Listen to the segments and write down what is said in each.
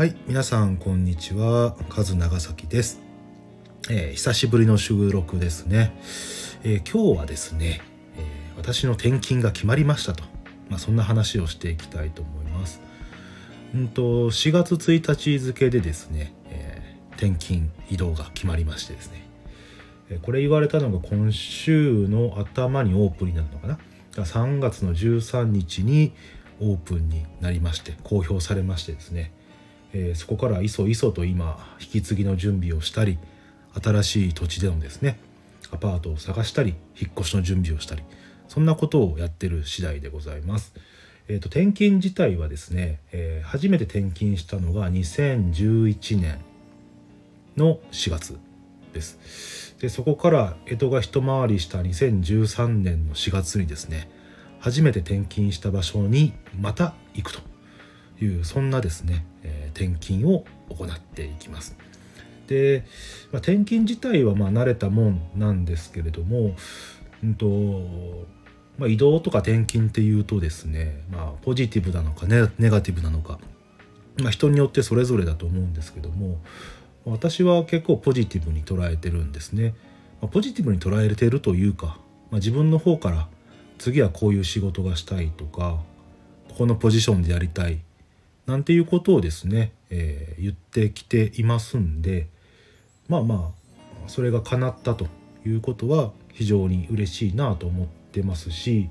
はい皆さんこんにちは。カズ長崎です、えー、久しぶりの収録ですね、えー、今日はですね、えー、私の転勤が決まりましたと、まあ、そんな話をしていきたいと思います。うんと4月1日付でですね、え転勤移動が決まりましてですね。これ言われたのが今週の頭にオープンになるのかな。3月の13日にオープンになりまして公表されましてですね。えー、そこからいそいそと今引き継ぎの準備をしたり新しい土地でのですねアパートを探したり引っ越しの準備をしたりそんなことをやってる次第でございます。えーと、転勤自体はですね、えー、初めて転勤したのが2011年の4月です。でそこから江戸が一回りした2013年の4月にですね初めて転勤した場所にまた行くというそんなですね、えー、転勤を行っていきます。で、まあ、転勤自体はまあ慣れたもんなんですけれども、うんとまあ、移動とか転勤っていうとですね、まあ、ポジティブなのかネネガティブなのか、まあ、人によってそれぞれだと思うんですけども私は結構ポジティブに捉えてるんですね。まあ、ポジティブに捉えてるというか、まあ、自分の方から次はこういう仕事がしたいとかここのポジションでやりたいなんていうことをですね、えー、言ってきていますんでまあまあそれが叶ったということは非常に嬉しいなと思ってますし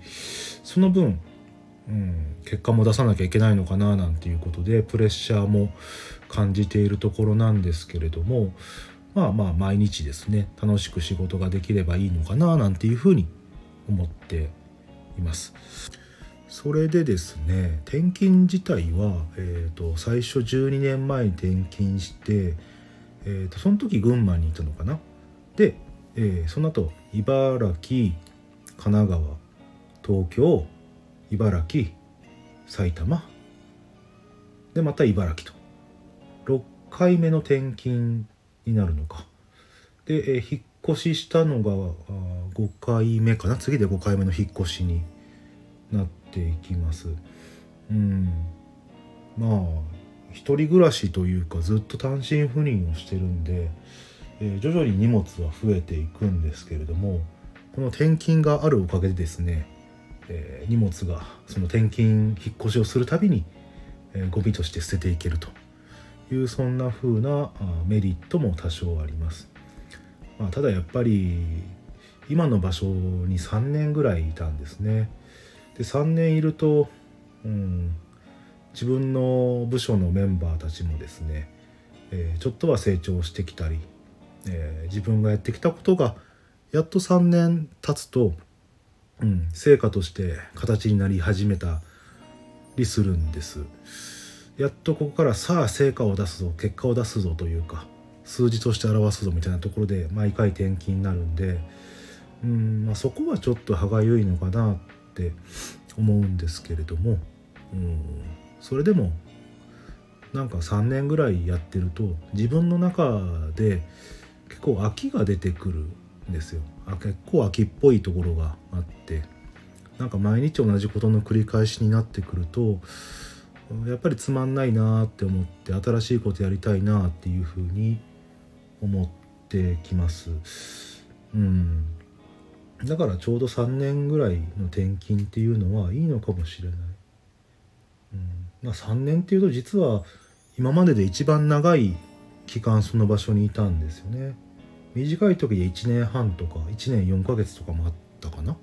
その分、うん、結果も出さなきゃいけないのかななんていうことでプレッシャーも感じているところなんですけれどもまあまあ毎日ですね楽しく仕事ができればいいのかななんていうふうに思っています。それでですね転勤自体は、えーと、最初12年前に転勤して、えーと、その時群馬にいたのかな。で、えー、その後茨城神奈川東京茨城埼玉。でまた茨城と。6回目の転勤になるのか。で、えー、引っ越ししたのが5回目かな。次で5回目の引っ越しになってていきます。うんまあ一人暮らしというかずっと単身赴任をしてるんで、えー、徐々に荷物は増えていくんですけれどもこの転勤があるおかげでですね、えー、荷物がその転勤引っ越しをするたびに、えー、ゴミとして捨てていけるというそんな風なメリットも多少あります。まあ、ただやっぱり今の場所に3年ぐらいいたんですね。で3年いると、うん、自分の部署のメンバーたちもですね、えー、ちょっとは成長してきたり、えー、自分がやってきたことがやっと3年経つと、うん、成果として形になり始めたりするんです。やっとここからさあ成果を出すぞ結果を出すぞというか数字として表すぞみたいなところで毎回転勤になるんで、うんまあ、そこはちょっと歯がゆいのかなっって思うんですけれども、うん、それでもなんか3年ぐらいやってると自分の中で結構飽きが出てくるんですよあ結構飽きっぽいところがあってなんか毎日同じことの繰り返しになってくるとやっぱりつまんないなって思って新しいことやりたいなっていうふうに思ってきます。うんだからちょうど3年ぐらいの転勤っていうのはいいのかもしれない。うんまあ、3年っていうと実は今までで一番長い期間その場所にいたんですよね。短い時で1年半とか1年4ヶ月とかもあったかな。ま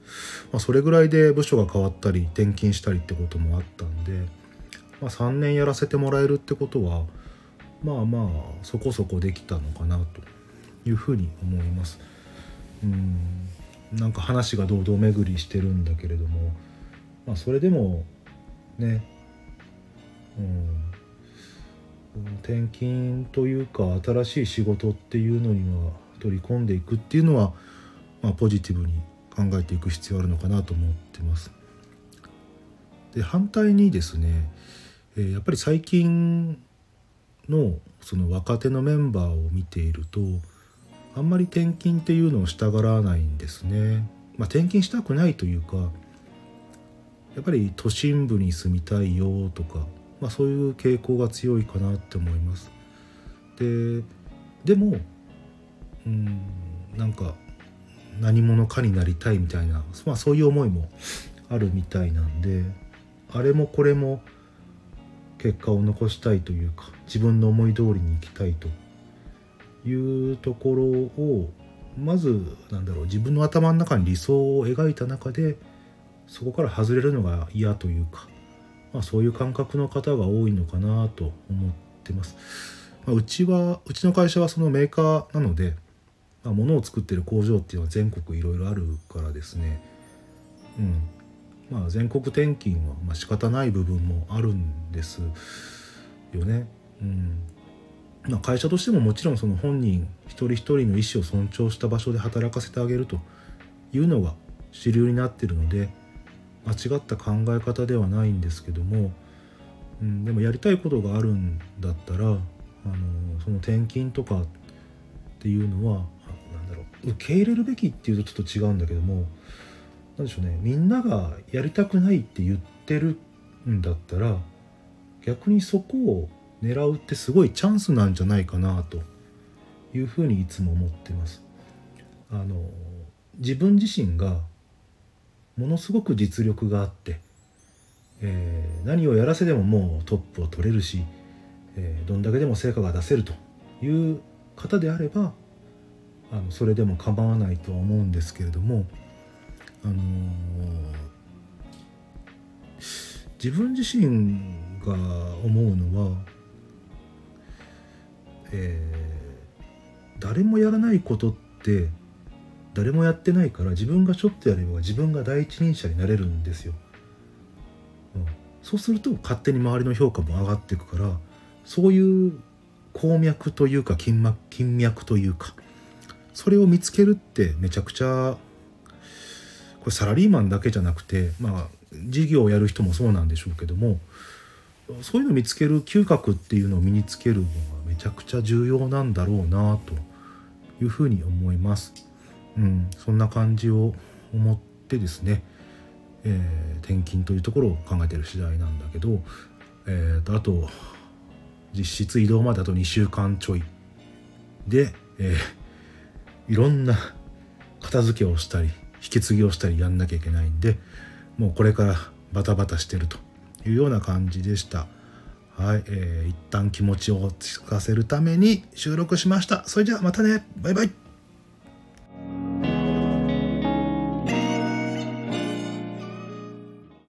あ、それぐらいで部署が変わったり転勤したりってこともあったんで、まあ、3年やらせてもらえるってことはまあまあそこそこできたのかなというふうに思います。うんなんか話が堂々巡りしてるんだけれども、まあ、それでもね、うん、転勤というか新しい仕事っていうのには取り込んでいくっていうのは、まあ、ポジティブに考えていく必要あるのかなと思ってます。で反対にですね、えー、やっぱり最近のその若手のメンバーを見ているとあんまり転勤っていうのをしたがらないんですね。まあ、転勤したくないというかやっぱり都心部に住みたいよとかまあ、そういう傾向が強いかなって思います。ででもうんなんか何者かになりたいみたいな、まあ、そういう思いもあるみたいなんであれもこれも結果を残したいというか自分の思い通りに行きたいというところをまずなんだろう自分の頭の中に理想を描いた中でそこから外れるのが嫌というか、まあ、そういう感覚の方が多いのかなと思ってます。まあ、うちはうちの会社はそのメーカーなので、まあ、物を作ってる工場っていうのは全国いろいろあるからですね、うんまあ、全国転勤はまあ仕方ない部分もあるんですよね。うんまあ、会社としてももちろんその本人一人一人の意思を尊重した場所で働かせてあげるというのが主流になってるので間違った考え方ではないんですけども、うん、でもやりたいことがあるんだったらあのその転勤とかっていうのは何だろう受け入れるべきっていうとちょっと違うんだけども何でしょうねみんながやりたくないって言ってるんだったら逆にそこを狙うってすごいチャンスなんじゃないかなというふうにいつも思ってます。あの自分自身がものすごく実力があって、えー、何をやらせでももうトップを取れるし、えー、どんだけでも成果が出せるという方であればあのそれでも構わないとは思うんですけれども、あのー、自分自身が思うのはえー、誰もやらないことって誰もやってないから自分がちょっとやれば自分が第一人者になれるんですよ。うん、そうすると勝手に周りの評価も上がっていくからそういう鉱脈というか金脈金脈というかそれを見つけるってめちゃくちゃこれサラリーマンだけじゃなくてまあ事業をやる人もそうなんでしょうけどもそういうのを見つける嗅覚っていうのを身につけるのがちゃくちゃ重要なんだろうなというふうに思います。うん、そんな感じを思ってですね、えー、転勤というところを考えてる次第なんだけど、えーと、あと実質移動まであと2週間ちょいで、えー、いろんな片付けをしたり引き継ぎをしたりやんなきゃいけないんでもうこれからバタバタしてるというような感じでした。はい、えー、一旦気持ちを落ち着かせるために収録しました。それじゃあまたね。バイバイ。